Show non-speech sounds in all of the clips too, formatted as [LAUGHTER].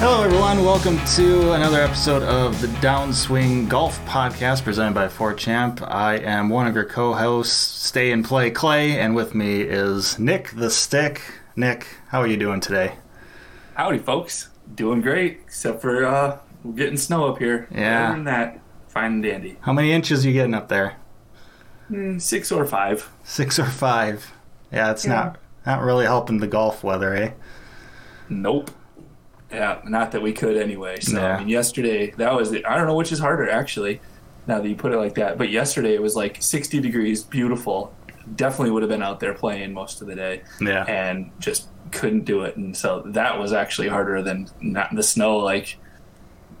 Hello, everyone. Welcome to another episode of the Downswing Golf Podcast presented by 4Champ. I am one of your co hosts, Stay and Play Clay, and with me is Nic the Stick. Nic, how are you doing today? Howdy, folks. Doing great, except for uh, we're getting snow up here. Yeah. Other than that, fine and dandy. How many inches you getting up there? Mm, Six or five. Six or five? Yeah, it's Yeah. not not really helping the golf weather, eh? Nope. Yeah, not that we could anyway. So Yeah. I mean, yesterday that was the, I don't know which is harder actually. Now that you put it like that, but yesterday it was like 60 degrees, beautiful. Definitely would have been out there playing most of the day, Yeah. and just couldn't do it. And so that was actually harder than not the snow. Like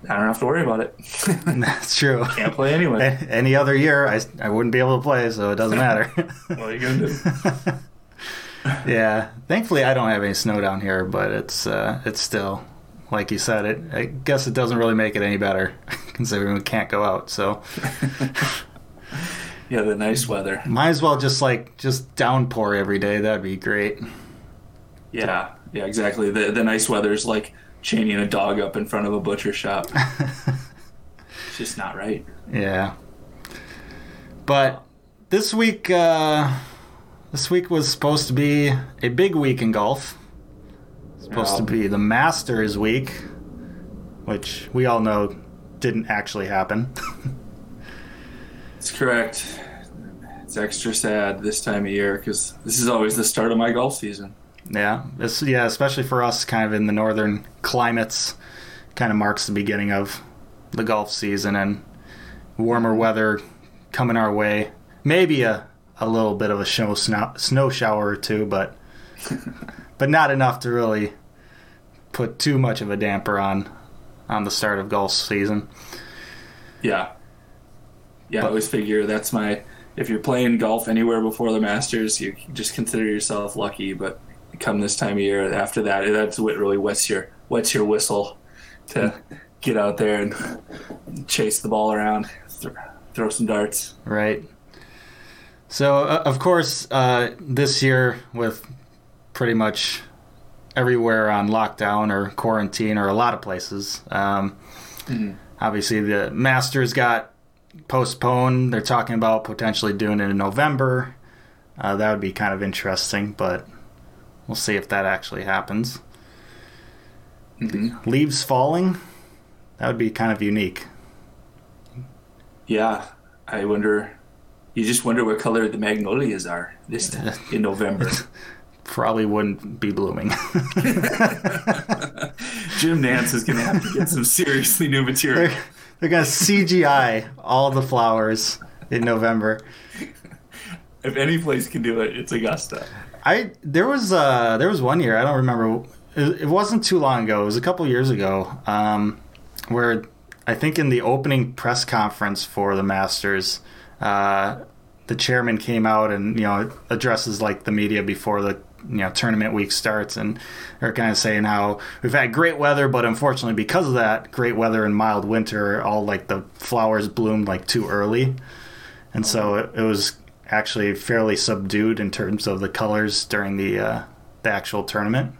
I don't have to worry about it. [LAUGHS] That's true. Can't play anyway. Any other year, I, I wouldn't be able to play, so it doesn't matter. what are you gonna do? [LAUGHS] Yeah, thankfully I don't have any snow down here, but it's uh, it's still like you said. It I guess it doesn't really make it any better [LAUGHS] considering we can't go out. So [LAUGHS] Yeah, the nice weather. might as well just like just downpour every day. That'd be great. Yeah, yeah, exactly. The the nice weather's like chaining a dog up in front of a butcher shop. [LAUGHS] it's just not right. Yeah, but this week uh, this week was supposed to be a big week in golf. Supposed to be the Masters week, which we all know didn't actually happen. It's correct. It's extra sad this time of year because this is always the start of my golf season. Yeah, this yeah, especially for us, kind of in the northern climates, kind of marks the beginning of the golf season and warmer weather coming our way. Maybe a a little bit of a snow snow, snow shower or two, but [LAUGHS] but not enough to really put too much of a damper on on the start of golf season. Yeah, yeah. I always figure that's my. If you're playing golf anywhere before the Masters, you just consider yourself lucky. But come this time of year, after that, that's what really wets your wets your whistle to get out there and chase the ball around, th- throw some darts. Right. So, uh, of course, uh, this year, with pretty much everywhere on lockdown or quarantine, or a lot of places, um, obviously the Masters got postponed. They're talking about potentially doing it in November. Uh, that would be kind of interesting, but we'll see if that actually happens. Leaves falling, that would be kind of unique. Yeah, I wonder. You just wonder what color the magnolias are this time [LAUGHS] in November. [LAUGHS] Probably wouldn't be blooming. [LAUGHS] Jim Nantz is going to have to get some seriously new material. They're, they're gonna CGI all the flowers in November. If any place can do it, it's Augusta. I there was uh there was one year I don't remember. It, it wasn't too long ago. It was a couple years ago. Um, where I think in the opening press conference for the Masters, uh, the chairman came out and you know addresses like the media before the you know tournament week starts and they're kind of saying how we've had great weather but unfortunately because of that great weather and mild winter all like the flowers bloomed like too early. And so it, it was actually fairly subdued in terms of the colors during the uh, the actual tournament.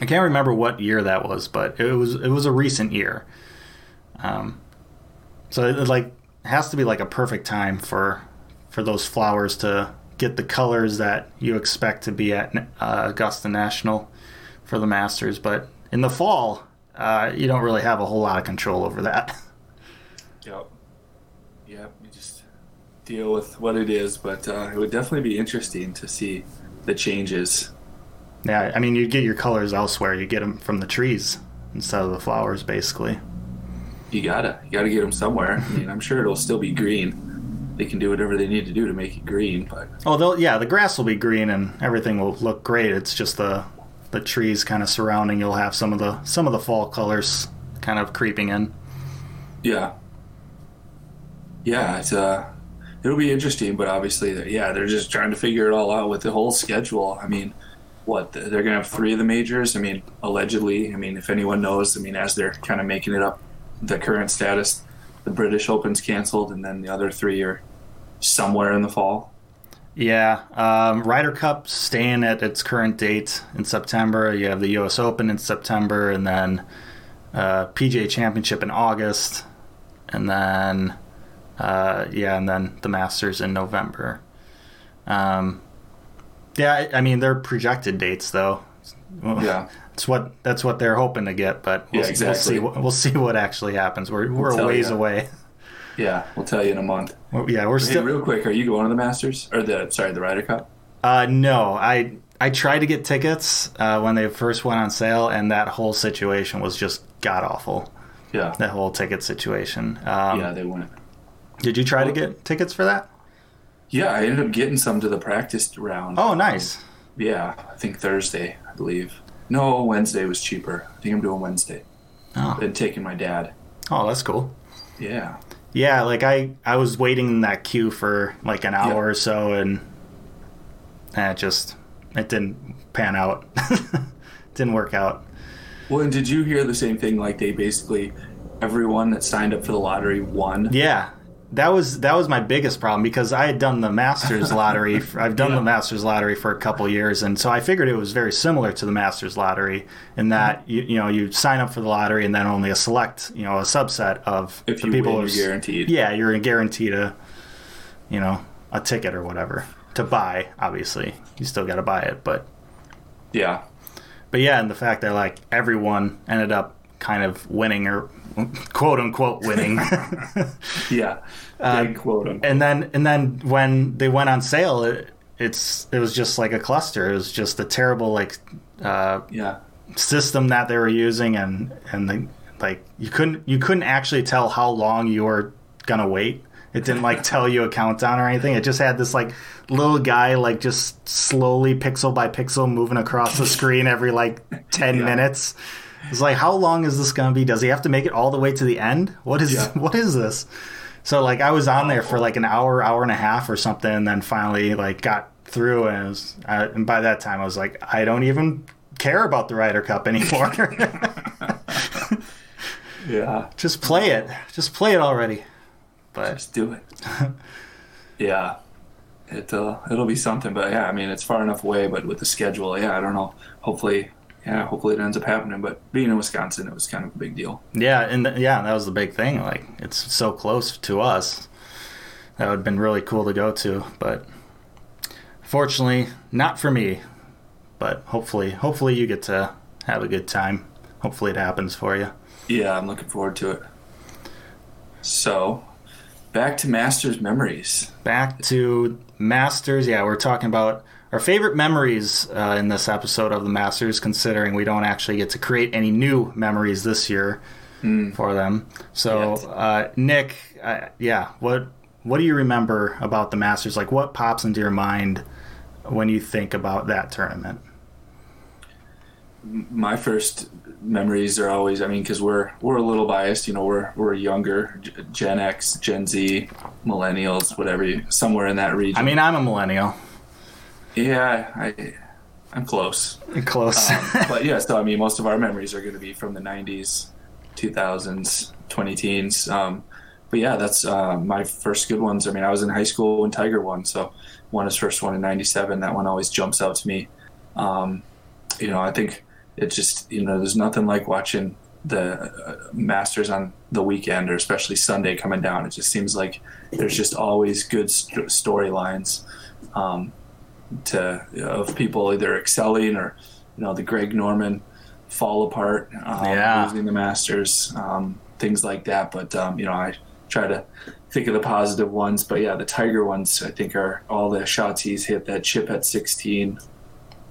I can't remember what year that was but it was it was a recent year. Um, so it, like has to be like a perfect time for for those flowers to get the colors that you expect to be at uh, Augusta National for the Masters. But in the fall, uh, you don't really have a whole lot of control over that. [LAUGHS] Yep. Yep. You just deal with what it is, but uh, it would definitely be interesting to see the changes. yeah, I mean, you get your colors elsewhere. You get them from the trees instead of the flowers, basically. You gotta, you gotta get them somewhere. I mean, I'm sure it'll still be green. They can do whatever they need to do to make it green, but Oh, they'll, yeah, the grass will be green and everything will look great. It's just the the trees kind of surrounding. You'll have some of the some of the fall colors kind of creeping in. yeah. yeah, it's uh, it'll be interesting. But obviously, yeah, they're just trying to figure it all out with the whole schedule. I mean, what they're gonna have three of the majors. I mean, allegedly. I mean, if anyone knows, I mean, as they're kind of making it up, the current status, the British Open's canceled, and then the other three are somewhere in the fall. Yeah, um, Ryder Cup staying at its current date in September. You have the U.S. Open in September, and then uh, PGA Championship in August, and then uh, yeah, and then the Masters in November. Um, yeah, I, I mean they're projected dates though. Yeah. [LAUGHS] it's what that's what they're hoping to get, but we'll, Yeah, exactly. we'll see. We'll see what actually happens. We're we're a ways ya. away. Yeah, we'll tell you in a month. We're- yeah, we're Hey, still. real quick, are you going to the Masters or the sorry the Ryder Cup? Uh, no, I I tried to get tickets uh, when they first went on sale, and that whole situation was just god awful. Yeah, That whole ticket situation. Um, yeah, they went. Did you try to get tickets for that? Yeah, I ended up getting some to the practice round. Oh, nice. Yeah, I think Thursday, I believe. No, Wednesday was cheaper. I think I'm doing Wednesday. Oh, Been taking my dad. oh, that's cool. Yeah, Yeah, like I I was waiting in that queue for like an hour Yeah. or so, and, and it just it didn't pan out. [LAUGHS] didn't work out. Well, and did you hear the same thing? Like they basically everyone that signed up for the lottery won. Yeah, that was that was my biggest problem because I had done the Masters [LAUGHS] lottery. I've done Yeah. the Masters lottery for a couple years, and so I figured it was very similar to the Masters lottery in that mm-hmm. you, you know you sign up for the lottery and then only a select you know a subset of If the people win, you're guaranteed. Yeah, you're guaranteed a you know a ticket or whatever to buy. Obviously, you still got to buy it, but Yeah, but yeah, and the fact that like everyone ended up kind of winning or quote unquote winning. [LAUGHS] yeah. [LAUGHS] Uh, quote unquote. and then and then when they went on sale it, it's it was just like a cluster it was just a terrible like uh, Yeah, system that they were using and and the, like you couldn't you couldn't actually tell how long you were gonna wait it didn't like [LAUGHS] tell you a countdown or anything it just had this like little guy like just slowly pixel by pixel moving across the screen every like 10 Yeah. minutes it's like how long is this gonna be does he have to make it all the way to the end what is Yeah. [LAUGHS] what is this so like I was on there for like an hour, hour and a half or something, and then finally like got through, and, was, uh, and by that time I was like, I don't even care about the Ryder Cup anymore. [LAUGHS] [LAUGHS] yeah. Just play it, just play it already. But Just do it. yeah, it uh, it'll be something. But yeah, I mean, it's far enough away. But with the schedule, yeah, I don't know. Hopefully, yeah, hopefully it ends up happening. But being in Wisconsin, it was kind of a big deal. yeah, and th- yeah, that was the big thing. Like it's so close to us. That would have been really cool to go to, but fortunately, not for me. But hopefully, hopefully you get to have a good time. Hopefully it happens for you. Yeah, I'm looking forward to it. So, back to Masters memories. back to Masters. Yeah, we're talking about our favorite memories uh, in this episode of the Masters, considering we don't actually get to create any new memories this year for them. So, uh, Nic, uh, yeah, what what do you remember about the Masters? Like, what pops into your mind when you think about that tournament? My first memories are always, I mean, because we're we're a little biased, you know, we're we're younger, Gen X, Gen Z, millennials, whatever, you, somewhere in that region. I mean, I'm a millennial. Yeah, I I'm close. Close. Um, [LAUGHS] but yeah, so I mean, most of our memories are going to be from the '90s, 2000s, 20 teens. Um, but yeah, that's uh, my first good ones. I mean, I was in high school when Tiger won, so won his first one in '97. That one always jumps out to me. Um, you know, I think it just you know, there's nothing like watching the uh, Masters on the weekend or especially Sunday coming down. It just seems like there's just always good st- storylines. Um, to of people either excelling or you know the Greg Norman fall apart, um, Yeah. losing the Masters, um, things like that. But um, you know, I try to think of the positive ones. But yeah, the Tiger ones I think are all the shots he's hit. That chip at 16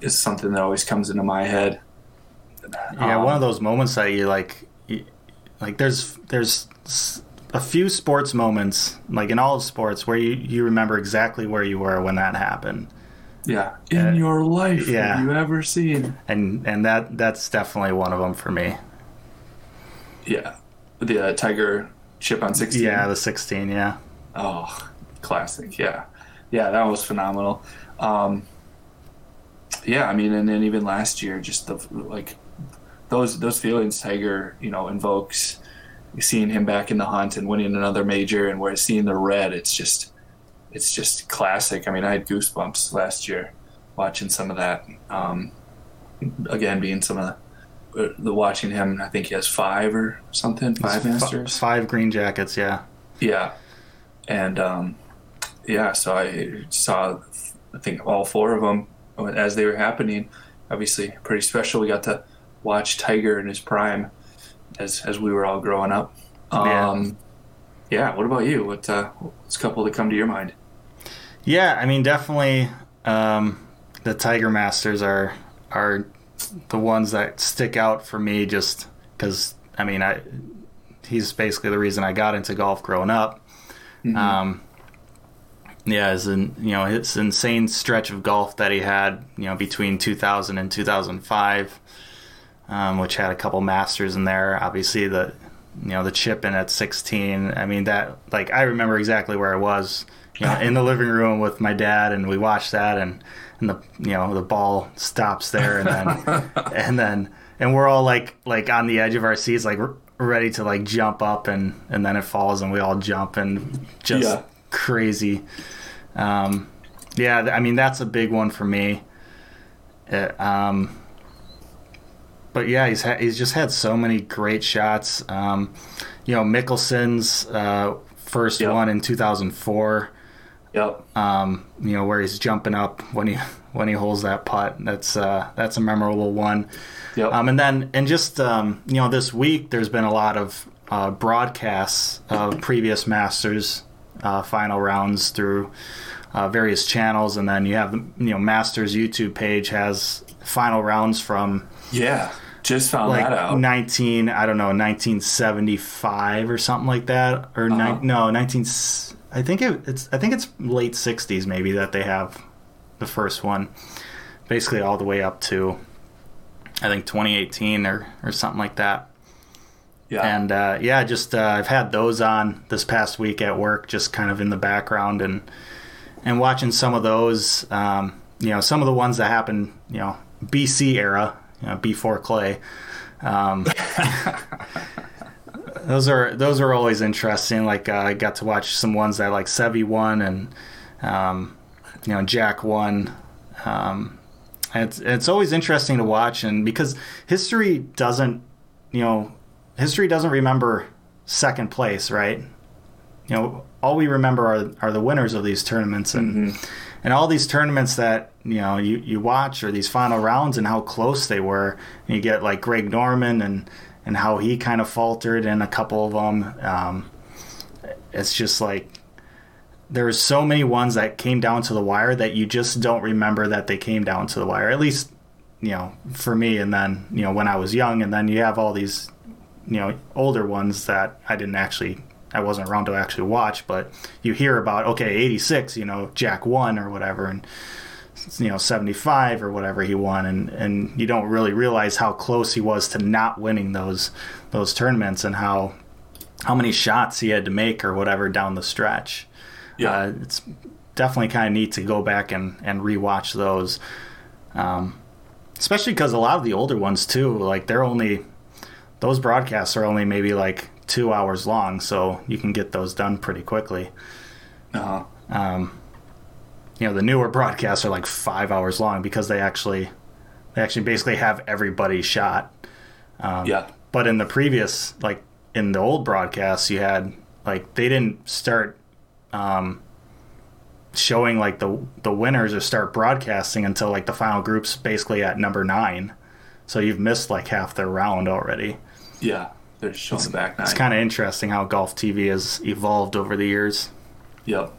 is something that always comes into my head. Yeah, Um, one of those moments that you like, you, like there's there's a few sports moments, like in all of sports, where you you remember exactly where you were when that happened, Yeah, in Uh, your life, yeah. have you ever seen? and and that that's definitely one of them for me. Yeah, the uh, Tiger chip on 16. Yeah, the 16, yeah, Oh, classic. Yeah, yeah, that was phenomenal. Um, yeah, I mean, and then even last year, just the like those those feelings Tiger, you know, invokes. Seeing him back in the hunt and winning another major, and we're seeing the red. It's just, it's just classic. I mean, I had goosebumps last year watching some of that. Um, again, being some of the, the watching him. I think he has five or something, five masters, five green jackets. Yeah, yeah, and um, yeah. So I saw, I think all four of them as they were happening. Obviously, pretty special. We got to watch Tiger in his prime as as we were all growing up. Um, yeah. yeah. What about you? What uh, what's a couple that come to your mind? Yeah, I mean, definitely um, the Tiger Masters are are the ones that stick out for me, just because I mean, I he's basically the reason I got into golf growing up. Mm-hmm. Um, yeah, is in you know his insane stretch of golf that he had, you know, between 2000 and 2005 um, which had a couple masters in there. Obviously, the you know the chip in at 16. I mean that like I remember exactly where I was, you know, in the living room with my dad, and we watched that, and and the you know the ball stops there, and then [LAUGHS] and then and we're all like like on the edge of our seats, like ready to like jump up, and and then it falls, and we all jump, and just yeah. crazy. Um, yeah, I mean that's a big one for me. It, um, but yeah, he's ha- he's just had so many great shots. Um, you know, Mickelson's uh, first yep. one in 2004. Yep. Um, you know where he's jumping up when he when he holds that putt. That's uh, that's a memorable one. Yep. Um, and then and just um, you know this week there's been a lot of uh, broadcasts of previous Masters uh, final rounds through uh, various channels, and then you have the you know Masters YouTube page has final rounds from yeah just found like that out. 19, I don't know, 1975 or something like that, or uh-huh. ni- no, 19. I think it, it's I think it's late 60s maybe that they have the first one, basically all the way up to I think 2018 or or something like that. Yeah. And uh, yeah, just uh, I've had those on this past week at work, just kind of in the background and and watching some of those. Um, you know, some of the ones that happened, you know, BC era, you know, before Clay. Um, [LAUGHS] [LAUGHS] those are those are always interesting. Like uh, I got to watch some ones that like Seve won and um, you know Jack won. Um, it's it's always interesting to watch, and because history doesn't, you know, history doesn't remember second place, right? You know, all we remember are are the winners of these tournaments, and mm-hmm. and all these tournaments that you know you, you watch or these final rounds and how close they were. And you get like Greg Norman and and how he kind of faltered in a couple of them. Um, it's just like there's so many ones that came down to the wire that you just don't remember that they came down to the wire. At least you know for me. And then you know when I was young, and then you have all these you know older ones that I didn't actually I wasn't around to actually watch, but you hear about okay, 86, you know, Jack won or whatever, and you know 75 or whatever he won and and you don't really realize how close he was to not winning those those tournaments and how how many shots he had to make or whatever down the stretch. Yeah. Uh, it's definitely kind of neat to go back and and rewatch those um, especially because a lot of the older ones too like they're only those broadcasts are only maybe like two hours long so you can get those done pretty quickly. Uh-huh. um, you know the newer broadcasts are like five hours long because they actually they actually basically have everybody shot. Um, yeah. But in the previous, like in the old broadcasts, you had like they didn't start um, showing like the the winners or start broadcasting until like the final groups basically at number nine. So you've missed like half their round already. Yeah, they're showing it's, the back nine. It's kind of interesting how golf TV has evolved over the years. Yep.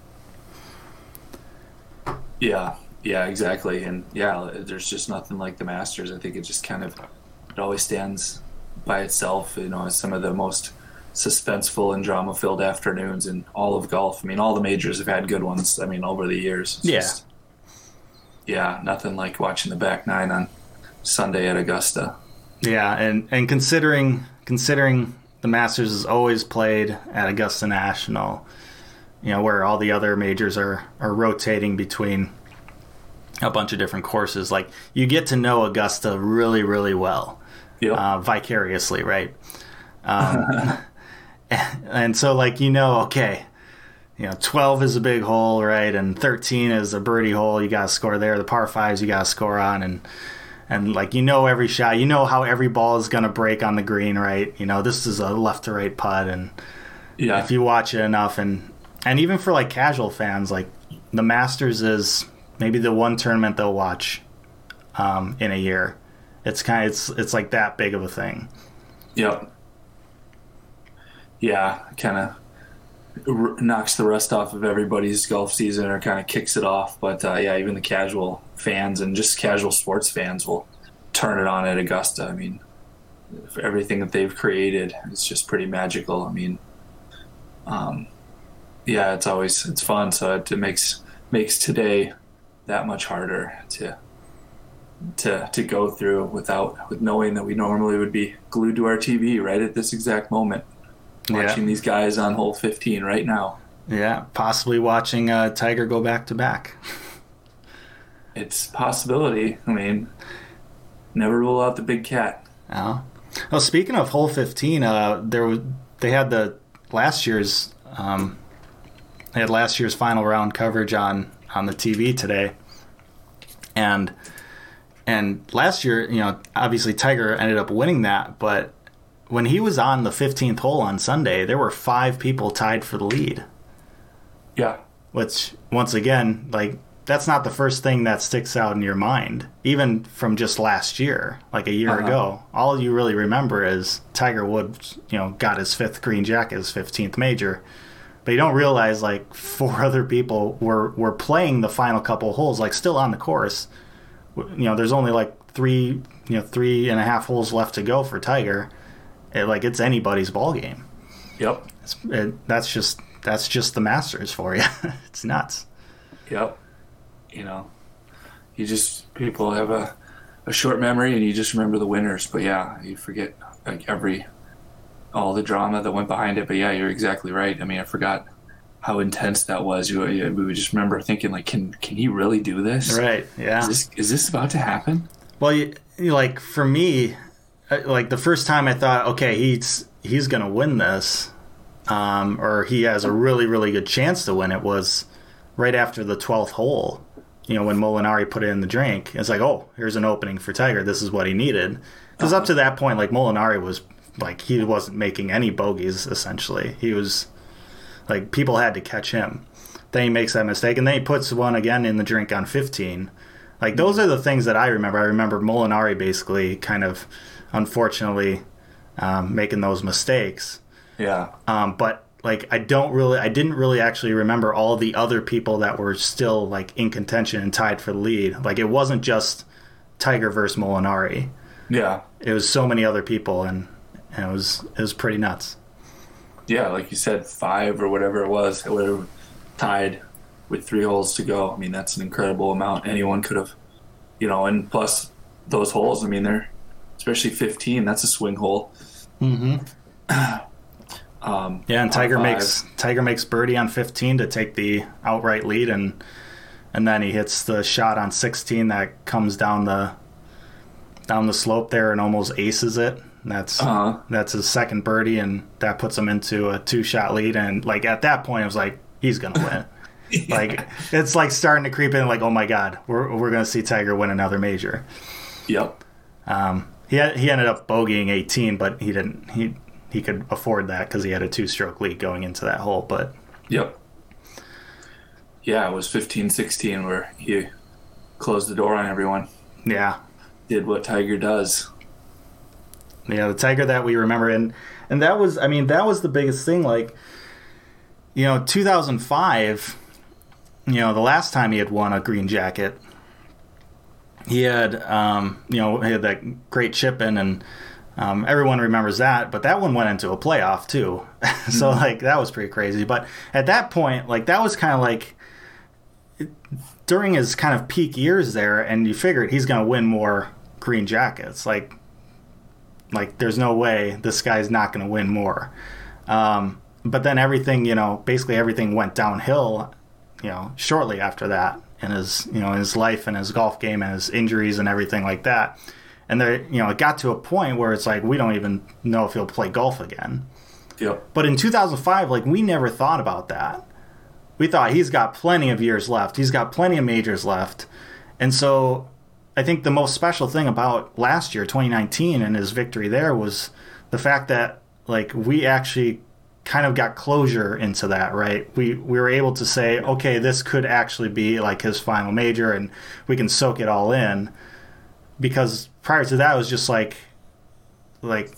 Yeah, yeah, exactly. And yeah, there's just nothing like the Masters. I think it just kind of it always stands by itself. You know, as some of the most suspenseful and drama filled afternoons in all of golf. I mean, all the majors have had good ones. I mean, over the years. It's yeah. Just, yeah, nothing like watching the back nine on Sunday at Augusta. Yeah, and and considering considering the Masters is always played at Augusta National, you know, where all the other majors are are rotating between a bunch of different courses. Like you get to know Augusta really, really well, Yep. uh, vicariously, right? Um, [LAUGHS] [LAUGHS] and so, like you know, okay, you know, twelve is a big hole, right, and thirteen is a birdie hole. You got to score there. The par fives you got to score on, and and like you know every shot, you know how every ball is going to break on the green, right? You know this is a left to right putt, and yeah. if you watch it enough and and even for like casual fans like the masters is maybe the one tournament they'll watch um, in a year it's kind of it's it's like that big of a thing Yep. Yeah, kind of r- knocks the rust off of everybody's golf season or kind of kicks it off. But uh, yeah, even the casual fans and just casual sports fans will turn it on at Augusta. I mean, everything that they've created is just pretty magical. I mean, um, yeah, it's always it's fun. So it, it makes makes today that much harder to to to go through without with knowing that we normally would be glued to our TV right at this exact moment, watching yeah these guys on hole 15 right now. yeah possibly watching uh, tiger go back to back [LAUGHS] It's possibility. I mean, never rule out the big cat. oh well speaking of hole 15 uh there was they had the last year's um they had last year's final round coverage on on the TV today and and last year, you know, obviously Tiger ended up winning that, but when he was on the 15th hole on Sunday, there were five people tied for the lead, Yeah, which once again, like that's not the first thing that sticks out in your mind, even from just last year, like a year Uh-huh. ago. All you really remember is Tiger Woods, you know, got his fifth green jacket, his 15th major. But you don't realize like four [LAUGHS] other people were were playing the final couple holes, like still on the course. You know, there's only like three, you know, three and a half holes left to go for Tiger. It, like it's anybody's ball game. yep, It's, it, that's just that's just the Masters for you. [LAUGHS] it's nuts. yep. You know, you just people have a a short memory and you just remember the winners. But yeah, you forget like every all the drama that went behind it. But yeah, you're exactly right. I mean, I forgot how intense that was. We would just remember thinking like, can can he really do this? Right? Yeah. Is this is this about to happen? Well, you, you, like for me, uh, like the first time I thought, okay, he's he's gonna win this, um, or he has a really really good chance to win it was right after the twelfth hole. You know, when Molinari put it in the drink, it's like, oh, here's an opening for Tiger. This is what he needed. Because up to that point, like Molinari was like he wasn't making any bogeys. Essentially, he was like people had to catch him. Then he makes that mistake, and then he puts one again in the drink on 15. Like those are the things that I remember. I remember Molinari basically kind of, unfortunately, um, making those mistakes. Yeah. Um, but like I don't really, I didn't really actually remember all the other people that were still like in contention and tied for the lead. Like it wasn't just Tiger versus Molinari. Yeah. It was so many other people, and, and it was it was pretty nuts. Yeah, like you said, five or whatever it was, whatever tied with three holes to go. I mean, that's an incredible amount. Anyone could have, you know, and plus those holes. I mean, they're especially 15. That's a swing hole. [CLEARS THROAT] Um, Yeah, and Tiger makes Tiger makes birdie on 15 to take the outright lead, and and then he hits the shot on 16 that comes down the down the slope there and almost aces it. That's Uh-huh. that's his second birdie, and that puts him into a two shot lead. And like at that point, I was like, he's gonna win. [LAUGHS] Like it's like starting to creep in. Like oh my god, we're we're gonna see Tiger win another major. Yep. Um, he had, he ended up bogeying 18, but he didn't he he could afford that because he had a two stroke lead going into that hole. But Yep. Yeah, it was 15 16 where he closed the door on everyone. yeah, Did what Tiger does. Yeah, the Tiger that we remember, and and that was I mean that was the biggest thing. Like you know, 2005. You know, the last time he had won a green jacket, he had um, you know he had that great chip in and. Um, everyone remembers that, but that one went into a playoff too. [LAUGHS] so like that was pretty crazy. But at that point, like that was kind of like during his kind of peak years there, and you figured he's going to win more green jackets. Like, like there's no way this guy's not going to win more. Um, but then everything, you know, basically everything went downhill, you know, shortly after that in his, you know, his life and his golf game and his injuries and everything like that. And there, you know, it got to a point where it's like we don't even know if he'll play golf again. Yep. But in 2005, like we never thought about that. We thought he's got plenty of years left. He's got plenty of majors left. And so I think the most special thing about last year, 2019, and his victory there was the fact that like we actually kind of got closure into that, right? We we were able to say, okay, this could actually be like his final major, and we can soak it all in. Because prior to that, it was just like, like,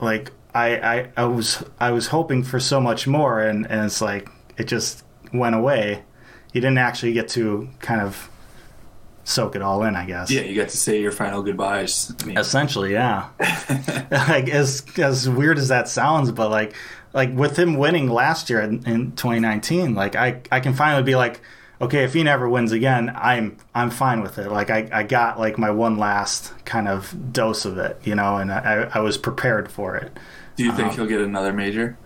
like I I, I was I was hoping for so much more, and and it's like it just went away. You didn't actually get to kind of soak it all in, I guess. Yeah, you got to say your final goodbyes. I mean, Essentially, yeah. [LAUGHS] [LAUGHS] like as as weird as that sounds, but like like with him winning last year in, in 2019, like I I can finally be like, okay, if he never wins again, I'm I'm fine with it. Like I, I got like my one last kind of dose of it, you know, and I I was prepared for it. do you Um, think he'll get another major?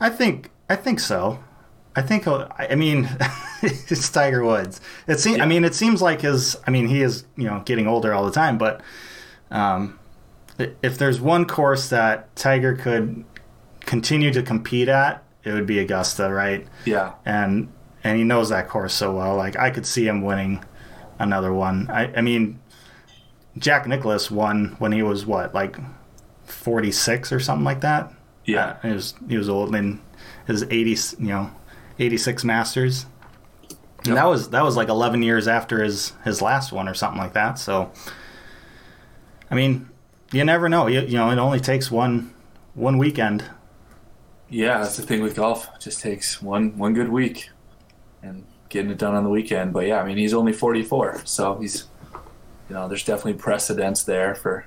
I think I think so. I think he'll, I mean [LAUGHS] it's Tiger Woods. It seems I mean it seems like his I mean he is, you know, getting older all the time, but um if there's one course that Tiger could continue to compete at, it would be Augusta, right? Yeah. And and he knows that course so well. Like I could see him winning another one. I I mean Jack Nicklaus won when he was what, like 46 or something like that? Yeah. he was he was old in his 80s you know 86 masters and that was that was like 11 years after his his last one or something like that so i mean you never know you, you know it only takes one one weekend Yeah, that's the thing with golf. It just takes one one good week and getting it done on the weekend. But yeah, I mean he's only 44, so he's you know there's definitely precedence there for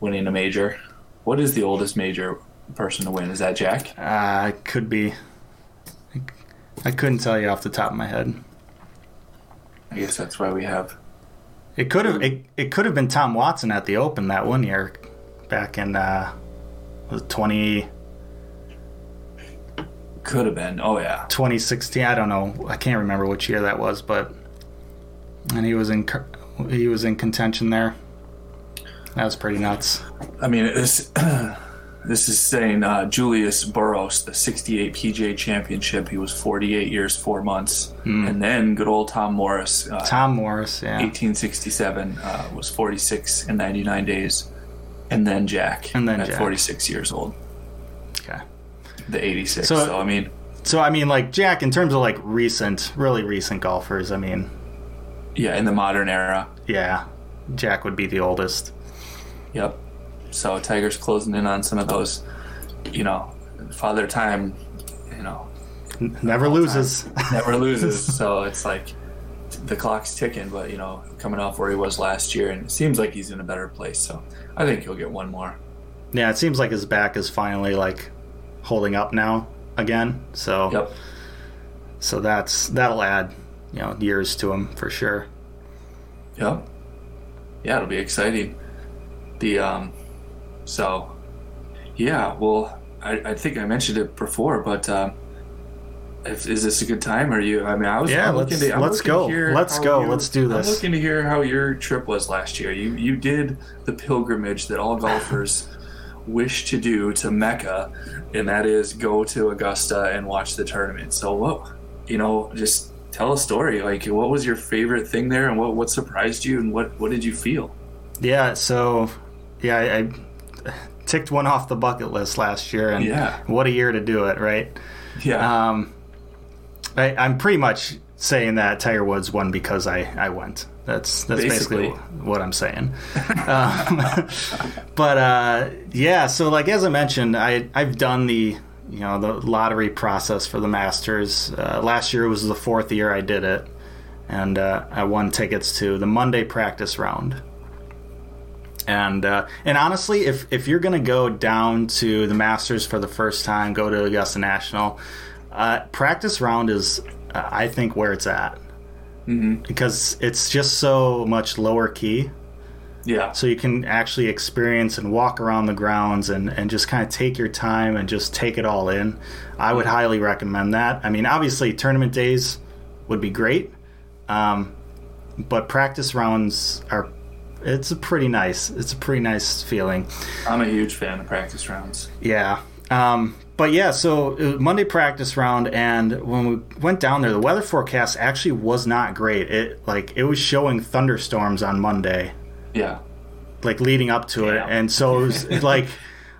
winning a major. What is the oldest major person to win? Is that Jack? uh could be i couldn't tell you off the top of my head I guess that's why we have. it could have it, it could have been tom watson at the open that one year back in uh was it 20 Could have been. Oh yeah. 2016. I don't know. I can't remember which year that was, but and he was in he was in contention there. That was pretty nuts. I mean, this [CLEARS THROAT] this is saying uh, Julius Boros, the '68 PGA Championship. He was 48 years, four months, and then good old Tom Morris, uh. Tom Morris, yeah, 1867, uh, was 46 and 99 days, and then Jack, And then at Jack. 46 years old, okay. the 86. So- So, I mean, So I mean, like Jack, in terms of like recent, really recent golfers, I mean, yeah, in the modern era, yeah, Jack would be the oldest. Yep. So Tiger's closing in on some of those, you know, Father Time, you know, Never loses. [LAUGHS] never loses. so it's like the clock's ticking, but you know, coming off where he was last year, and it seems like he's in a better place. So I think he'll get one more. yeah, it seems like his back is finally like holding up now again. So Yep. so that's that'll add you know years to him for sure. Yep. Yeah, it'll be exciting. The um, so yeah. Well, I, I think I mentioned it before, but um, if, is this a good time? Are you? I mean, I was. Yeah, I'm let's- looking to, I'm let's go. hear Let's go. you- Let's do this. I'm looking to hear how your trip was last year. You you did the pilgrimage that all [LAUGHS] golfers wish to do to Mecca, and that is go to Augusta and watch the tournament. So what? You know, just tell a story. Like, what was your favorite thing there, and what what surprised you, and what what did you feel? Yeah, so yeah, I, I ticked one off the bucket list last year, and Yeah. what a year to do it, right? Yeah. Um, I, I'm pretty much saying that Tiger Woods won because I, I went. That's that's basically, Basically. what I'm saying. um, [LAUGHS] but uh, yeah, so like as I mentioned, I I've done the you know the lottery process for the Masters. Uh, last year was the fourth year I did it, and uh, I won tickets to the Monday practice round. And uh, and honestly, if if you're gonna go down to the Masters for the first time, go to Augusta National, uh, practice round is uh, I think where it's at mm-hmm. because it's just so much lower key. Yeah. so you can actually experience and walk around the grounds and, and just kind of take your time and just take it all in. I would highly recommend that. I mean, obviously, tournament days would be great, um, but practice rounds are. It's a pretty nice. It's a pretty nice feeling. I'm a huge fan of practice rounds. Yeah. Um, but yeah, so it was Monday practice round, and when we went down there, the weather forecast actually was not great. It like it was showing thunderstorms on Monday, Yeah. like leading up to it, and so it was like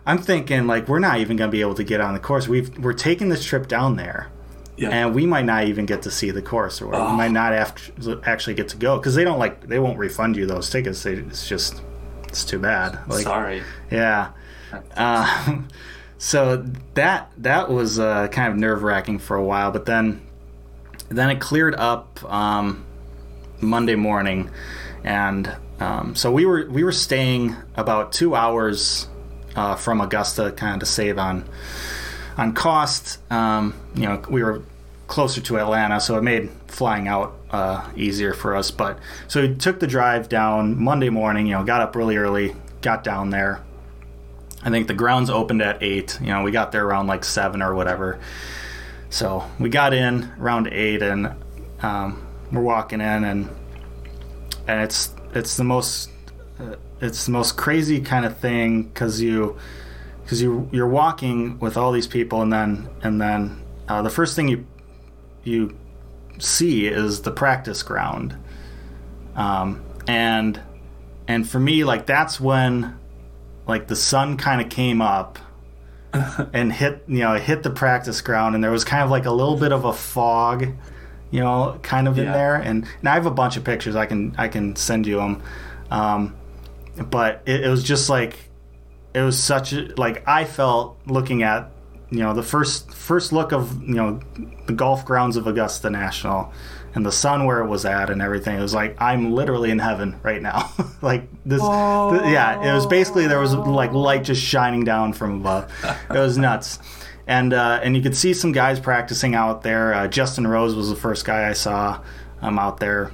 I'm thinking like we're not even gonna be able to get on the course. We've we're taking this trip down there, Yeah. and we might not even get to see the course, or we Oh. might not actually get to go because they don't like they won't refund you those tickets. They, it's just it's too bad. Like Sorry. yeah. Uh, [LAUGHS] so that that was uh, kind of nerve wracking for a while, but then then it cleared up um, Monday morning, and um, so we were we were staying about two hours uh, from Augusta, kind of to save on on cost. Um, you know, we were closer to Atlanta, so it made flying out uh, easier for us. But so we took the drive down Monday morning. You know, got up really early, got down there. I think the grounds opened at eight. You know, we got there around like seven or whatever. So we got in around eight, and um, we're walking in, and and it's it's the most uh, it's the most crazy kind of thing because you because you you're walking with all these people, and then and then uh, the first thing you you see is the practice ground, um, and and for me like that's when like the sun kind of came up [LAUGHS] and hit you know hit the practice ground and there was kind of like a little bit of a fog you know kind of in there. And, and i have a bunch of pictures i can i can send you them um, but it, it was just like it was such a like i felt looking at you know the first first look of you know the golf grounds of augusta national and the sun where it was at and everything it was like i'm literally in heaven right now. [LAUGHS] Like this th- yeah it was basically there was like light just shining down from above. It was nuts. And uh, and you could see some guys practicing out there. Uh, justin rose was the first guy i saw um, out there.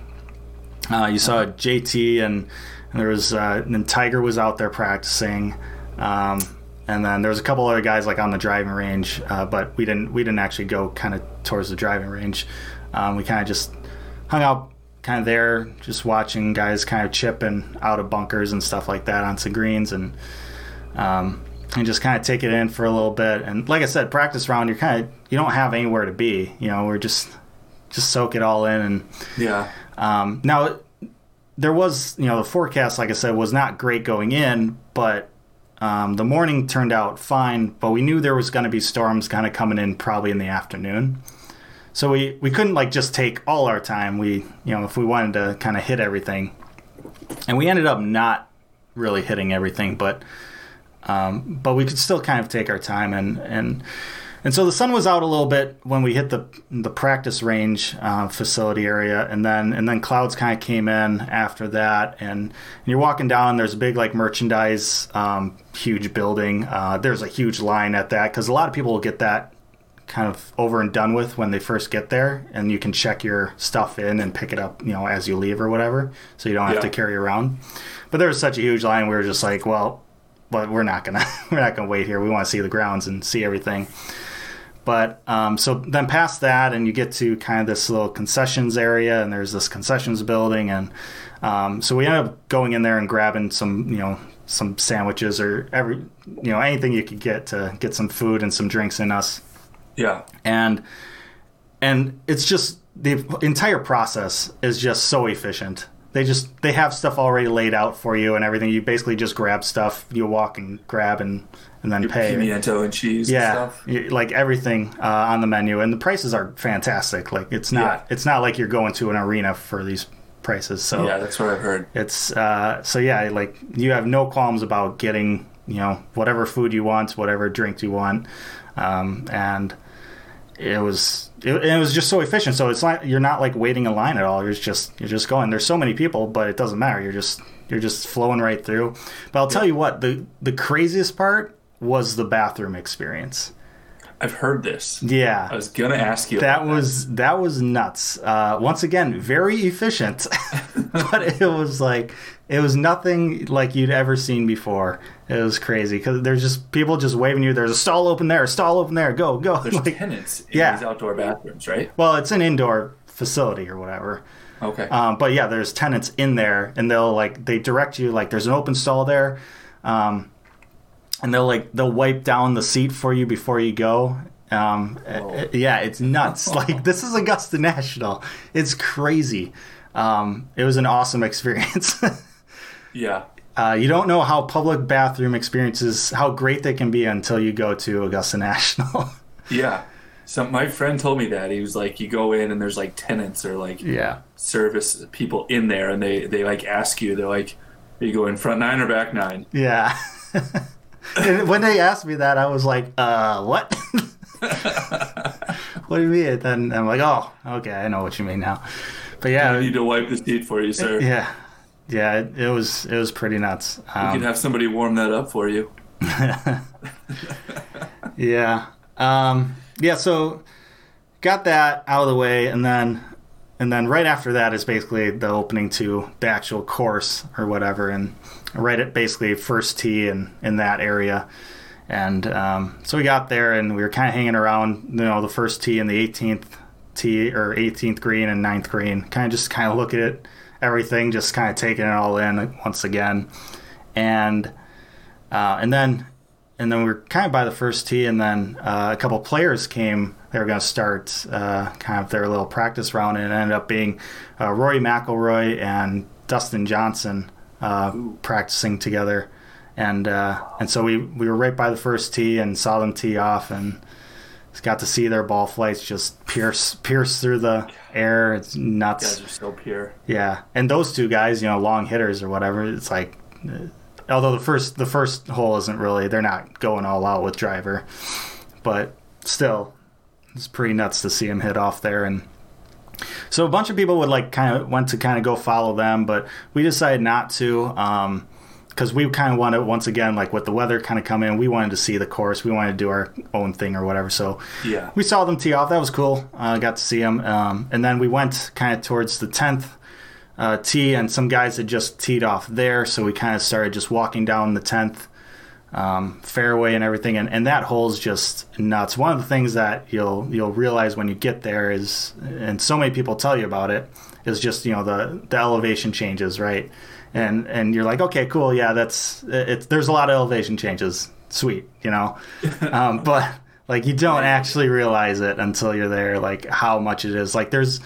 Uh, you saw JT and, and there was uh, and Tiger was out there practicing, um, and then there was a couple other guys like on the driving range, uh, but we didn't we didn't actually go kind of towards the driving range. Um, we kind of just hung out kind of there, just watching guys kind of chipping out of bunkers and stuff like that on some greens and. Um, and just kind of take it in for a little bit, and like I said, practice round. You're kind of you don't have anywhere to be. You know, we're just just soak it all in and Yeah. um, now, there was, you know, the forecast, like I said, was not great going in, but um, the morning turned out fine. But we knew there was going to be storms kind of coming in probably in the afternoon. So we, we couldn't like just take all our time. We, you know, if we wanted to kind of hit everything, and we ended up not really hitting everything, but um, but we could still kind of take our time and and and so the sun was out a little bit when we hit the the practice range uh, facility area, and then and then clouds kind of came in after that, and, and you're walking down. There's a big like merchandise, um, huge building. Uh, there's a huge line at that because a lot of people will get that kind of over and done with when they first get there, and you can check your stuff in and pick it up, you know, as you leave or whatever, so you don't have Yeah. to carry around. But there was such a huge line, we were just like, well, but we're not gonna [LAUGHS] we're not gonna wait here. We want to see the grounds and see everything. But um, so then past that, and you get to kind of this little concessions area, and there's this concessions building, and um, so we ended up going in there and grabbing some, you know, some sandwiches or every, you know, anything you could get to get some food and some drinks in us Yeah. and and it's just the entire process is just so efficient they just they have stuff already laid out for you and everything you basically just grab stuff you walk and grab and and then pay Pimiento and cheese yeah and stuff. like everything uh, on the menu and the prices are fantastic like it's not Yeah. it's not like you're going to an arena for these prices so Yeah, that's what I've heard. it's uh, so yeah, like you have no qualms about getting you know whatever food you want, whatever drink you want, um, and it was it, it was just so efficient. So it's like you're not like waiting in line at all. You're just you're just going. There's so many people, but it doesn't matter. You're just you're just flowing right through. But I'll tell you what the the craziest part was the bathroom experience. I've heard this. Yeah, I was gonna ask you. that was that was nuts. Uh, once again, very efficient, [LAUGHS] but it was like it was nothing like you'd ever seen before. It was crazy because there's just people just waving you. There's a stall open there, a stall open there. Go, go. There's [LAUGHS] Like, tenants in yeah. these outdoor bathrooms, right? well, it's an indoor facility or whatever. Okay. Um, but yeah, there's tenants in there, and they'll like they direct you like there's an open stall there, um, and they'll like they'll wipe down the seat for you before you go. Um, uh, yeah, it's nuts. [LAUGHS] like this is Augusta National. It's crazy. Um, it was an awesome [LAUGHS] experience. yeah. uh, you don't know how public bathroom experiences how great they can be until you go to Augusta National. [LAUGHS] Yeah. So my friend told me that he was like, you go in and there's like tenants or like yeah. service people in there, and they they like ask you, they're like, are you going front nine or back nine? Yeah. And when they asked me that, I was like, uh, what? [LAUGHS] what do you mean? And then I'm like, oh, okay, I know what you mean now. But yeah, I need to wipe the seat for you, sir. yeah, yeah, it, it was it was pretty nuts. We Um, can have somebody warm that up for you. [LAUGHS] yeah, um, yeah. So got that out of the way, and then and then right after that is basically the opening to the actual course or whatever, and right at basically first tee and in that area. And um, so we got there, and we were kind of hanging around, you know, the first tee and the 18th tee or 18th green and 9th green, kind of just kind of look at it, everything, just kind of taking it all in once again, and uh, and then and then we were kind of by the first tee, and then uh, a couple players came. They were going to start uh, kind of their little practice round, and it ended up being uh, Rory McIlroy and Dustin Johnson uh, practicing together, and uh, and so we we were right by the first tee and saw them tee off, and got to see their ball flights just pierce pierce through the air. It's nuts. guys are so pure. Yeah, and those two guys, you know, long hitters or whatever. It's like, uh, although the first the first hole isn't really, they're not going all out with driver, but still, it's pretty nuts to see him hit off there. And so a bunch of people would like kind of went to kind of go follow them, but we decided not to. Um, because we kind of wanted once again like with the weather kind of come in we wanted to see the course we wanted to do our own thing or whatever so Yeah. we saw them tee off. That was cool. uh, got to see them. Um, and then we went kind of towards the 10th uh, tee, and some guys had just teed off there. So we kind of started just walking down the 10th um, fairway and everything. And, and that hole's just nuts. One of the things that you'll you'll realize when you get there is, and so many people tell you about it, is just you know the the elevation changes, right? And and you're like, okay, cool, yeah, that's it's. There's a lot of elevation changes. Sweet, you know, [LAUGHS] um, but like you don't actually realize it until you're there. Like how much it is. Like there's,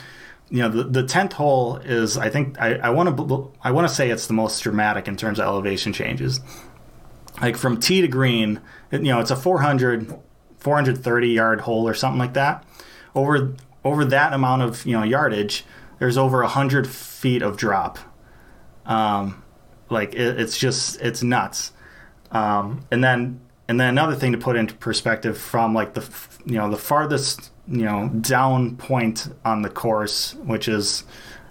you know, the the tenth hole is. I think I I want to I want to say it's the most dramatic in terms of elevation changes. Like from tee to green, you know, it's a 400, 430 yard hole or something like that. Over over that amount of you know yardage, there's over hundred feet of drop. Um, like it, it's just it's nuts. Um, and then and then another thing to put into perspective from like the you know the farthest you know down point on the course, which is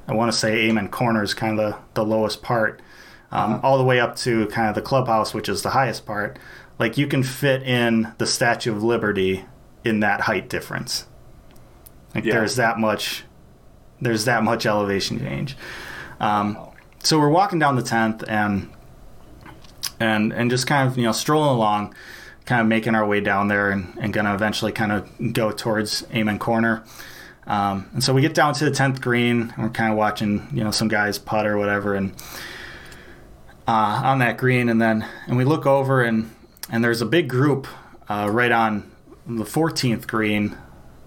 I want to say Amen Corner is kind of the, the lowest part, um, all the way up to kind of the clubhouse, which is the highest part. Like you can fit in the Statue of Liberty in that height difference. Like Yeah. there's that much, there's that much elevation change. Um, so we're walking down the tenth and and and just kind of you know strolling along, kind of making our way down there and, and gonna eventually kind of go towards Amen Corner. Um, and so we get down to the tenth green and we're kind of watching you know some guys putt or whatever and uh, on that green and then and we look over and and there's a big group uh, right on the 14th green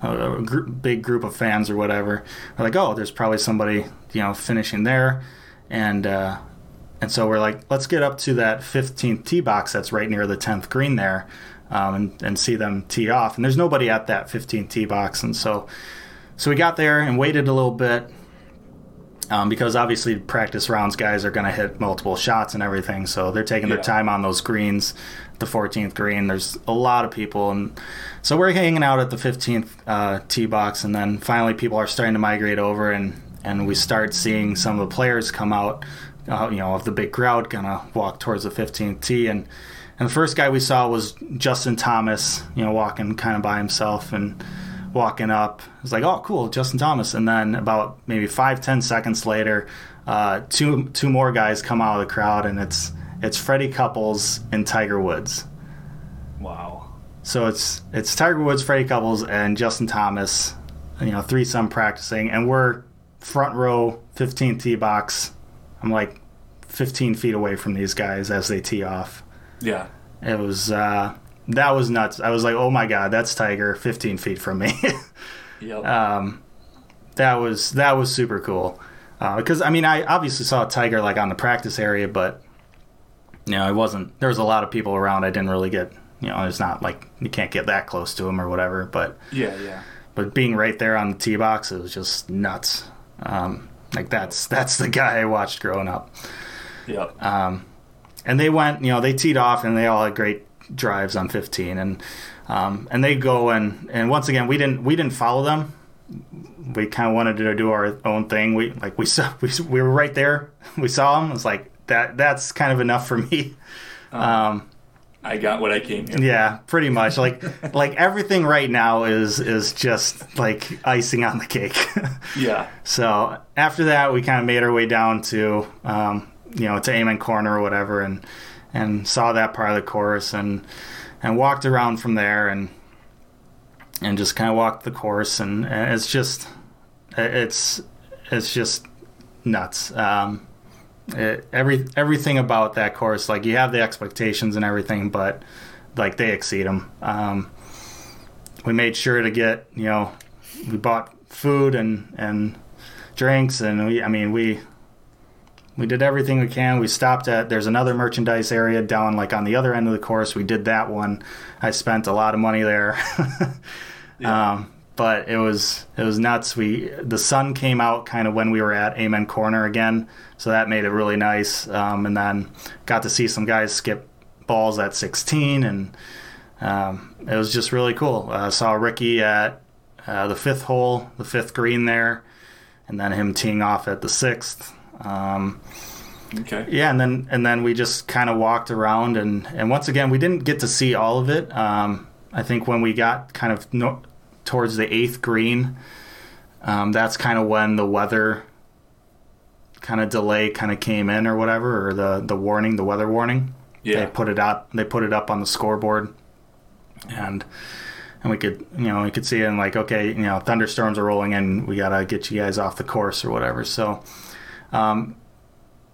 a gr- big group of fans or whatever. We're like oh there's probably somebody you know finishing there and uh, and so we're like let's get up to that 15th tee box that's right near the 10th green there um, and, and see them tee off. And there's nobody at that 15th tee box and so so we got there and waited a little bit um, because obviously practice rounds guys are going to hit multiple shots and everything so they're taking Yeah. their time on those greens the 14th green there's a lot of people and so we're hanging out at the 15th uh, tee box and then finally people are starting to migrate over and and we start seeing some of the players come out uh, you know of the big crowd of walk towards the 15th tee and and the first guy we saw was Justin Thomas, you know, walking kind of by himself and walking up. I was like, oh, cool, Justin Thomas. And then about maybe five, ten seconds later, uh, two two more guys come out of the crowd, and it's it's Freddie Couples and Tiger Woods. Wow. So it's it's Tiger Woods, Freddie Couples, and Justin Thomas. You know, threesome practicing, and we're front row, 15 tee box. I'm like 15 feet away from these guys as they tee off. Yeah. It was uh, that was nuts. I was like, oh my god, that's Tiger, 15 feet from me. [LAUGHS] Yep. um, that was that was super cool. Because I mean, I obviously saw Tiger like on the practice area, but you know, it wasn't. There was a lot of people around. I didn't really get. You know, it's not like you can't get that close to him or whatever. But yeah, yeah. but being right there on the tee box, it was just nuts. Um, like that's that's the guy I watched growing up. Yep. Um, and they went, you know, they teed off and they all had great drives on 15, and um, and they go and and once again we didn't we didn't follow them. We kind of wanted to do our own thing. We like we [LAUGHS] saw we, we were right there. We saw them. It's like that. That's kind of enough for me. Um, I got what I came here. yeah, pretty much. Like [LAUGHS] like everything right now is is just like icing on the cake. [LAUGHS] Yeah. So after that, we kind of made our way down to, um, you know, to Amen Corner or whatever, and and saw that part of the course, and and walked around from there, and and just kind of walked the course, and, and it's just, it's it's just nuts. Um, it, every everything about that course, like you have the expectations and everything, but like they exceed them. Um, we made sure to get, you know, we bought food and and drinks and we I mean we we did everything we can. We stopped at there's another merchandise area down like on the other end of the course. We did that one. I spent a lot of money there. [LAUGHS] um, but it was it was nuts. We the sun came out kind of when we were at Amen Corner again, so that made it really nice. Um, and then got to see some guys skip balls at 16, and um, it was just really cool. Uh, saw Ricky at uh, the fifth hole, the fifth green there, and then him teeing off at the sixth. Um, Okay. yeah, and then and then we just kind of walked around, and and once again we didn't get to see all of it. Um, I think when we got kind of no, towards the eighth green, um, that's kind of when the weather kind of delay kind of came in or whatever, or the the warning, the weather warning. Yeah. They put it up. They put it up on the scoreboard, and and we could you know we could see it and like okay you know thunderstorms are rolling in. We gotta get you guys off the course or whatever. So. Um,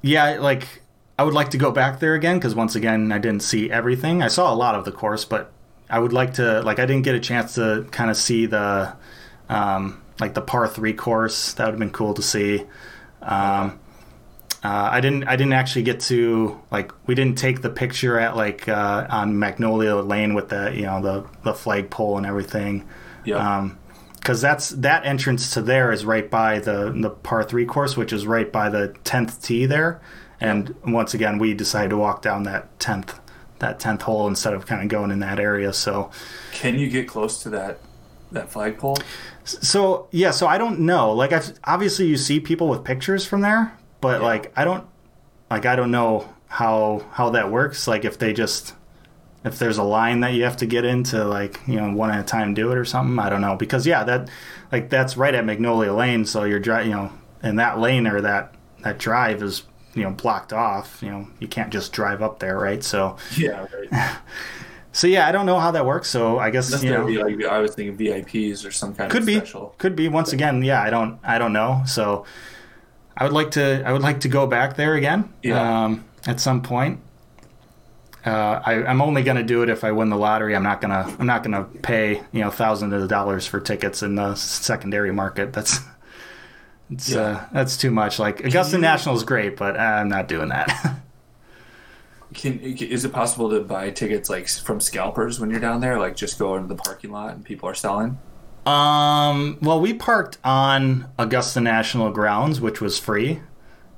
yeah, like I would like to go back there again because once again I didn't see everything. I saw a lot of the course, but I would like to like I didn't get a chance to kind of see the um, like the par three course. That would have been cool to see. Um, uh, I didn't I didn't actually get to like we didn't take the picture at like uh, on Magnolia Lane with the you know the the flagpole and everything Yeah. Because that's that entrance to there is right by the the par three course, which is right by the tenth tee there. And once again, we decided to walk down that tenth that tenth hole instead of kind of going in that area. So Can you get close to that that flagpole? so yeah, so I don't know. Like I've, obviously you see people with pictures from there, but Yeah. like I don't like I don't know how how that works. Like if they just if there's a line that you have to get into like you know one at a time do it or something i don't know. Because yeah that like that's right at magnolia lane so you're dri you know and that lane or that that drive is you know blocked off you know you can't just drive up there right? So Yeah, right. [LAUGHS] so yeah i don't know how that works so i guess Unless you know would be like I was thinking VIPs or some kind could of be. special. could be. Once again yeah i don't i don't know. So i would like to i would like to go back there again Yeah. um, at some point uh, I, I'm only going to do it if I win the lottery. I'm not gonna. I'm not gonna pay you know thousands of dollars for tickets in the secondary market. That's it's Yeah. uh, that's too much. Like Augusta you- National is great, but I'm not doing that. [LAUGHS] Can is it possible to buy tickets like from scalpers when you're down there? Like just go into the parking lot and people are selling. Um, well, we parked on Augusta National grounds, which was free,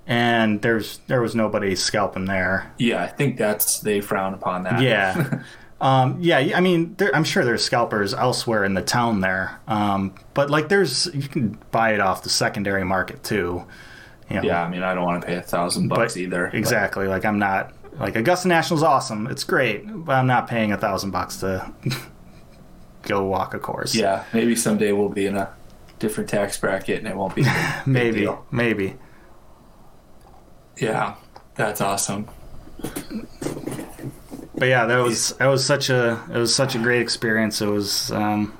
and there's there was nobody scalping there. Yeah, I think that's they frown upon that. Yeah. [LAUGHS] Um, yeah, I mean, there, I'm sure there's scalpers elsewhere in the town there, um, but like, there's you can buy it off the secondary market too. You know, yeah. I mean, I don't want to pay a thousand bucks either. but- Exactly. Like, I'm not, like Augusta National's awesome. It's great, but I'm not paying a thousand bucks to [LAUGHS] go walk a course. Yeah, maybe someday we'll be in a different tax bracket and it won't be. [LAUGHS] maybe, maybe. Yeah, that's awesome. But yeah, that was that was such a it was such a great experience. It was um,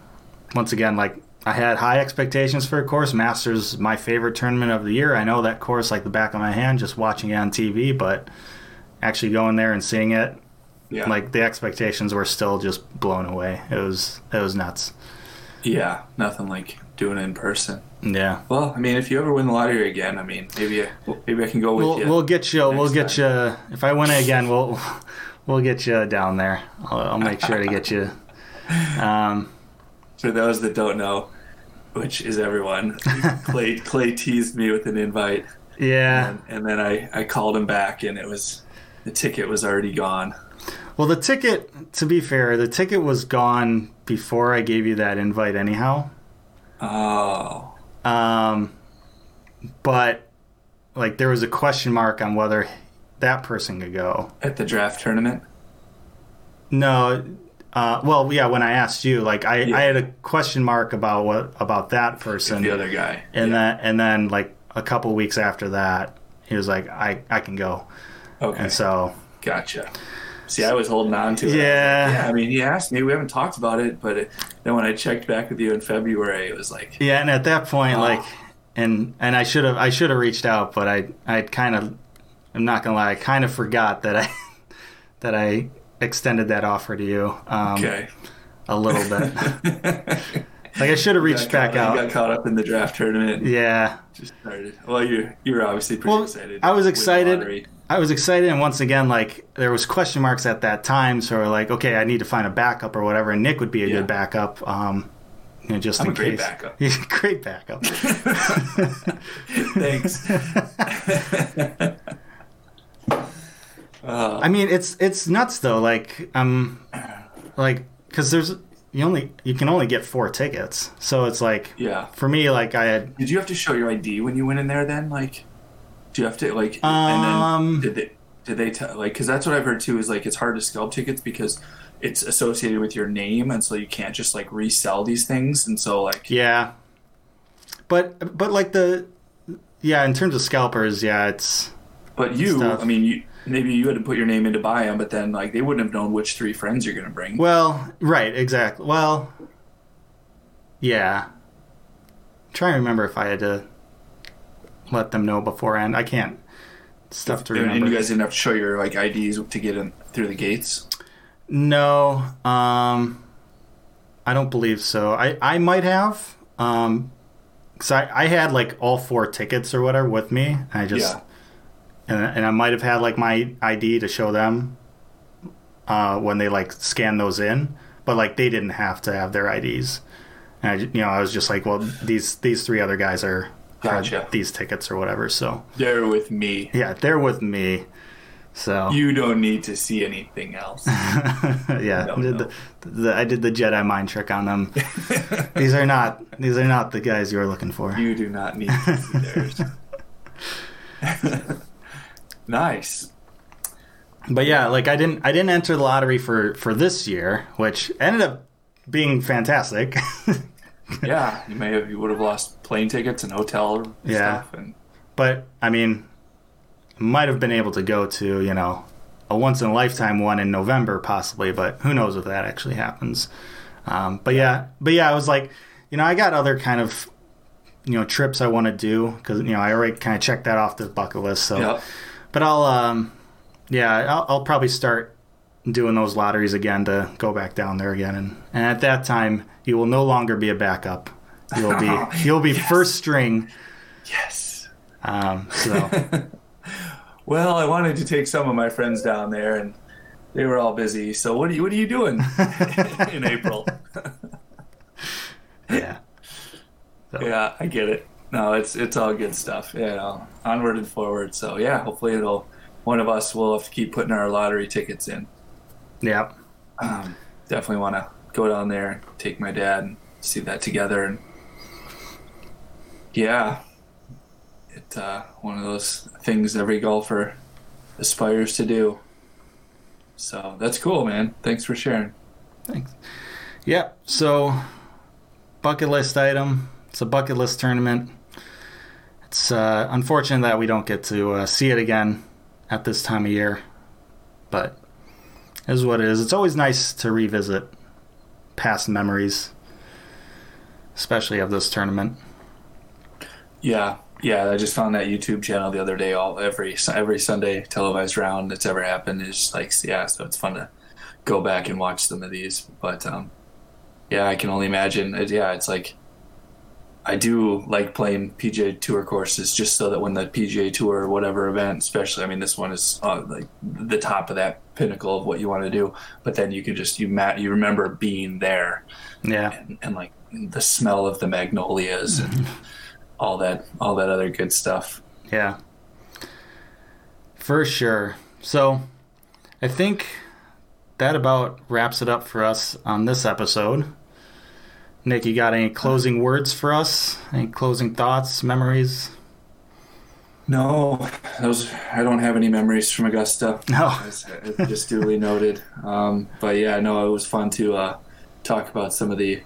once again like I had high expectations for a course. Masters my favorite tournament of the year. I know that course like the back of my hand just watching it on TV, but actually going there and seeing it, Yeah, like the expectations were still just blown away. It was it was nuts. yeah, nothing like doing it in person. Yeah. Well, I mean, if you ever win the lottery again, I mean, maybe I, maybe I can go with We'll, you. we'll get you. We'll next get you. If I win it again, we'll we'll get you down there. I'll, I'll make sure to get you. [LAUGHS] Um, For those that don't know, which is everyone, [LAUGHS] Clay Clay teased me with an invite, yeah. and, and then I I called him back, and it was the ticket was already gone. Well, the ticket. To be fair, the ticket was gone before I gave you that invite. Anyhow. Oh, Um, but like there was a question mark on whether that person could go. at the draft tournament. No. Uh, well, yeah. When I asked you, like I, Yeah. I had a question mark about what about that person. The other guy. and Yeah. then and then like a couple weeks after that he was like i i can go Okay. and so Gotcha. See, I was holding on to it. Yeah. Yeah, I mean, he asked me. We haven't talked about it, but it, then when I checked back with you in February, it was like, yeah and at that point Oh. like and and i should have i should have reached out but i i kind of i'm not gonna lie i kind of forgot that i [LAUGHS] that i extended that offer to you um okay. a little bit [LAUGHS] like i should have reached back out. out Got caught up in the draft tournament. yeah Just started. Well, you you were obviously pretty Well, excited. I was excited. I was excited, and once again, like there was question marks at that time, so we're like, okay, I need to find a backup or whatever. And Nic would be a Yeah. good backup, um, you know, just I'm in great case. backup. [LAUGHS] Great backup. [LAUGHS] [LAUGHS] Thanks. I mean, it's it's nuts though. Like, um, like because there's you only you can only get four tickets, so it's like yeah. for me, like I had Did you have to show your ID when you went in there? Then, like, do you have to like? Um, and then did they did they tell like? Because that's what I've heard too. Is like it's hard to scalp tickets because it's associated with your name, and so you can't just like resell these things. And so like, yeah, but but like the yeah, in terms of scalpers, yeah, it's but you, stuff. I mean, you maybe you had to put your name in to buy them, but then like they wouldn't have known which three friends you're gonna bring. Well, right, exactly. Well, yeah. I'm trying to remember if I had to let them know beforehand. I can't. Stuff to remember. and you guys didn't have to show your like IDs to get in through the gates. no, um, I don't believe so. I I might have, um, cause I I had like all four tickets or whatever with me. I just Yeah. And and I might have had like my ID to show them, uh, when they like scan those in, but like they didn't have to have their IDs. And I, you know, I was just like, well, these these three other guys are Gotcha. these tickets or whatever. So They're with me. yeah, they're with me. So You don't need to see anything else. [LAUGHS] yeah, I did. The, the, I did the Jedi mind trick on them. [LAUGHS] these are not these are not the guys you were looking for. You do not need to see theirs. [LAUGHS] nice. But yeah, like I didn't I didn't enter the lottery for for this year, which ended up being fantastic. [LAUGHS] Yeah, you may have you would have lost plane tickets and hotel Yeah. stuff and but I mean, might have been able to go to you know a once in a lifetime one in November possibly, but who knows if that actually happens. Um, but yeah, but yeah, I was like, you know, I got other kind of you know trips I want to do because you know I already kind of checked that off the bucket list. So, Yep. But I'll um, yeah, I'll, I'll probably start doing those lotteries again to go back down there again, and and at that time you will no longer be a backup. You'll be [LAUGHS] you'll be first string. Yes. Um, so. [LAUGHS] Well, I wanted to take some of my friends down there and they were all busy. So what are you what are you doing [LAUGHS] in April? Yeah. yeah, I get it. No, it's it's all good stuff. You know, onward and forward. So yeah, hopefully it'll one of us will have to keep putting our lottery tickets in. Yeah. um, definitely want to go down there, take my dad, and see that together. And yeah, it uh, one of those things every golfer aspires to do. So that's cool, man. Thanks for sharing. Thanks. Yep. So, bucket list item. It's a bucket list tournament. It's uh, unfortunate that we don't get to uh, see it again at this time of year, but is what it is. It's always nice to revisit past memories, especially of this tournament. Yeah, yeah. I just found that YouTube channel the other day. All every every Sunday televised round that's ever happened is like yeah. So it's fun to go back and watch some of these. But um, yeah, I can only imagine. It, yeah, it's like I do like playing PGA Tour courses just so that when the PGA Tour or whatever event, especially, I mean, this one is uh, like the top of that pinnacle of what you want to do. But then you can just you mat you remember being there Yeah. and, and like the smell of the magnolias and [LAUGHS] all that all that other good stuff. Yeah. For sure. So, I think that about wraps it up for us on this episode. Nic, you got any closing words for us? Any closing thoughts, memories? No, those I don't have any memories from Augusta. No. [LAUGHS] It's, it's just duly noted. Um, but yeah, no, it was fun to uh, talk about some of the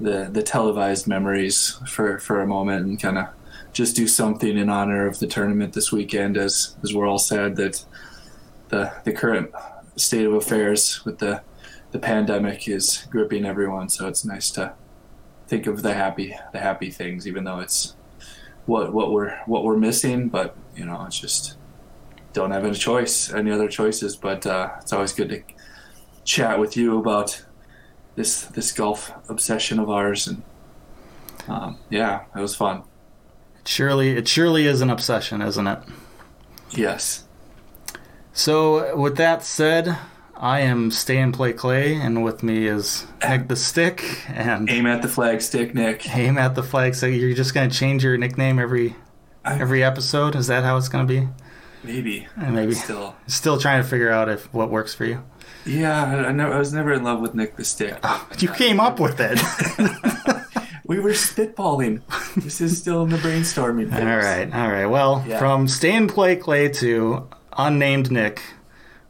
the the televised memories for for a moment and kind of just do something in honor of the tournament this weekend, as as we're all sad that the the current state of affairs with the the pandemic is gripping everyone. So it's nice to think of the happy the happy things, even though it's what what we're what we're missing. But you know, it's just don't have any choice, any other choices. But uh, it's always good to chat with you about this this golf obsession of ours, and um, yeah, it was fun. It surely, it surely is an obsession, isn't it? Yes. So, with that said, I am Stay and Play Clay, and with me is Nic the Stick and Aim at the flag stick, Nic. Aim at the Flag. So, you're just going to change your nickname every I- every episode? Is that how it's going to be? Maybe. Uh, maybe. Still. Still trying to figure out if what works for you. Yeah, I, I, never, I was never in love with Nic the Stick. You came up with it. [LAUGHS] We were spitballing. this is still in the brainstorming [LAUGHS] phase. all right, all right. Well, Yeah. from Stay and Play Clay to unnamed Nic,